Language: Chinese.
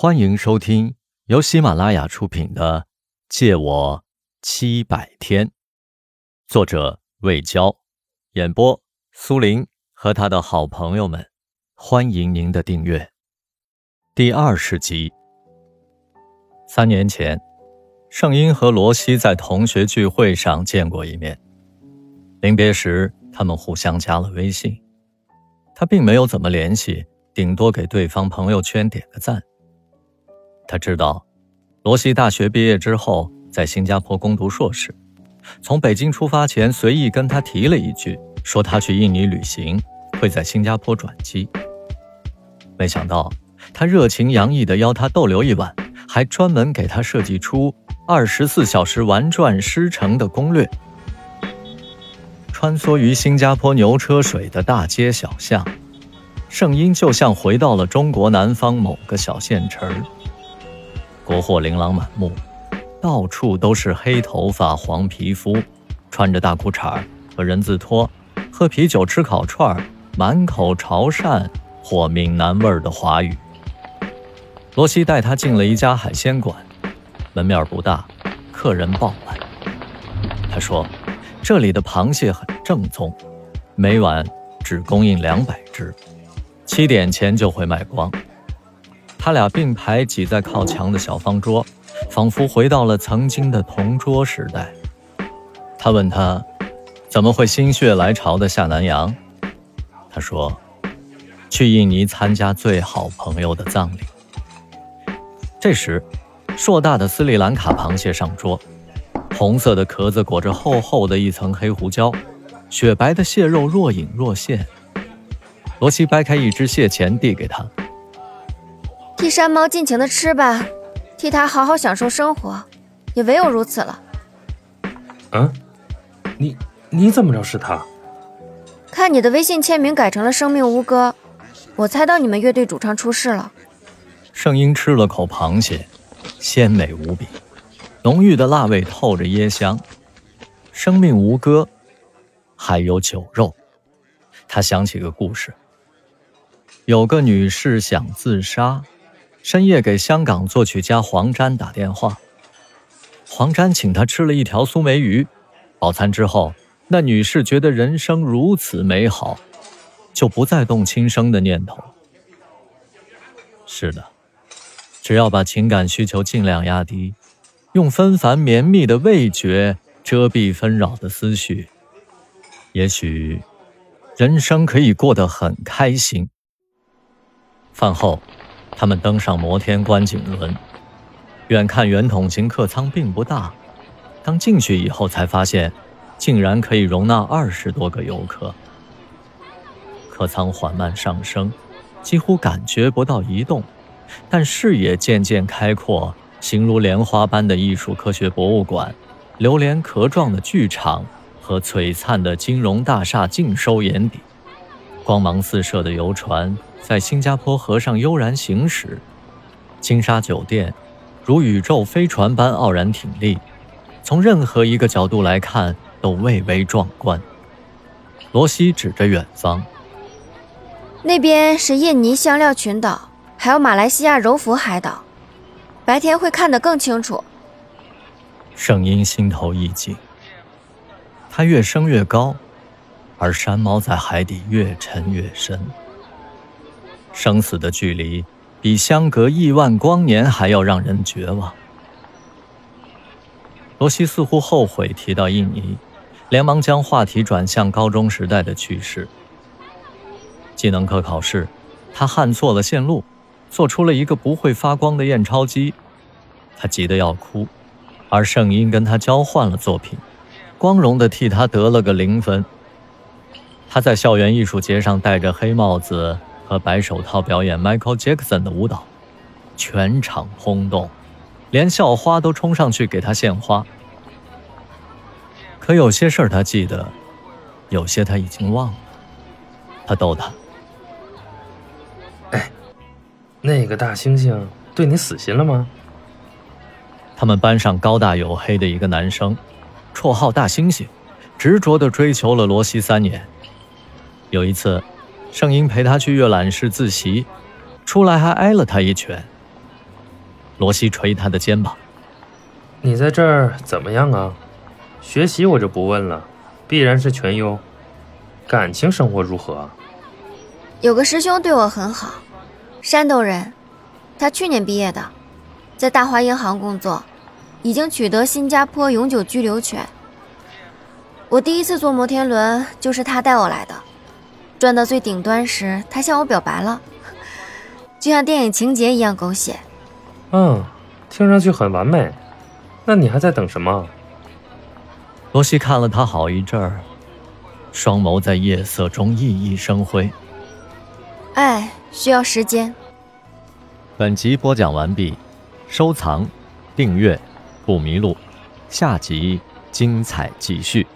欢迎收听由喜马拉雅出品的《借我七百天》，作者魏娇，演播苏林和他的好朋友们。欢迎您的订阅。第二十集。三年前，圣婴和罗西在同学聚会上见过一面。临别时，他们互相加了微信。他并没有怎么联系，顶多给对方朋友圈点个赞。他知道，罗西大学毕业之后在新加坡攻读硕士。从北京出发前，随意跟他提了一句，说他去印尼旅行，会在新加坡转机。没想到，他热情洋溢地邀他逗留一晚，还专门给他设计出二十四小时玩转狮城的攻略。穿梭于新加坡牛车水的大街小巷，圣婴就像回到了中国南方某个小县城。国货琳琅满目，到处都是黑头发、黄皮肤，穿着大裤衩和人字拖，喝啤酒、吃烤串满口潮汕或闽南味儿的华语。罗西带他进了一家海鲜馆，门面不大，客人爆满。他说：“这里的螃蟹很正宗，每晚只供应两百只，七点前就会卖光。”他俩并排挤在靠墙的小方桌，仿佛回到了曾经的同桌时代。他问他，怎么会心血来潮的下南洋？他说，去印尼参加最好朋友的葬礼。这时，硕大的斯里兰卡螃蟹上桌，红色的壳子裹着厚厚的一层黑胡椒，雪白的蟹肉若隐若现。罗西掰开一只蟹钳递给他。替山猫尽情的吃吧，替它好好享受生活，也唯有如此了。嗯，你你怎么着是他？看你的微信签名改成了“生命无歌”，我猜到你们乐队主唱出事了。圣婴吃了口螃蟹，鲜美无比，浓郁的辣味透着椰香。生命无歌，还有酒肉。他想起个故事，有个女士想自杀。深夜给香港作曲家黄沾打电话，黄沾请他吃了一条苏梅鱼。饱餐之后，那女士觉得人生如此美好，就不再动轻生的念头。是的，只要把情感需求尽量压低，用纷繁绵密的味觉遮蔽纷扰的思绪，也许人生可以过得很开心。饭后。他们登上摩天观景轮，远看圆筒形客舱并不大，当进去以后才发现，竟然可以容纳二十多个游客。客舱缓慢上升，几乎感觉不到移动，但视野渐渐开阔，形如莲花般的艺术科学博物馆、榴莲壳状的剧场和璀璨的金融大厦尽收眼底，光芒四射的游船。在新加坡河上悠然行驶，金沙酒店如宇宙飞船般傲然挺立，从任何一个角度来看都蔚为壮观。罗西指着远方，那边是印尼香料群岛，还有马来西亚柔佛海岛，白天会看得更清楚。圣婴心头一紧，它越升越高，而山猫在海底越沉越深。生死的距离，比相隔亿万光年还要让人绝望。罗西似乎后悔提到印尼，连忙将话题转向高中时代的趣事。技能课考试，他焊错了线路，做出了一个不会发光的验钞机，他急得要哭，而圣婴跟他交换了作品，光荣地替他得了个零分。他在校园艺术节上戴着黑帽子。和白手套表演 Michael Jackson 的舞蹈，全场轰动，连校花都冲上去给他献花。可有些事儿他记得，有些他已经忘了。他逗他：“哎，那个大猩猩对你死心了吗？”他们班上高大黝黑的一个男生，绰号大猩猩，执着地追求了罗西三年。有一次。圣婴陪他去阅览室自习，出来还挨了他一拳。罗西捶他的肩膀：“你在这儿怎么样啊？学习我就不问了，必然是全优。感情生活如何？有个师兄对我很好，山东人，他去年毕业的，在大华银行工作，已经取得新加坡永久居留权。我第一次坐摩天轮就是他带我来的，转到最顶端时，他向我表白了，就像电影情节一样狗血。嗯，听上去很完美。那你还在等什么？罗西看了他好一阵儿，双眸在夜色中熠熠生辉。爱需要时间。本集播讲完毕，收藏、订阅，不迷路。下集精彩继续。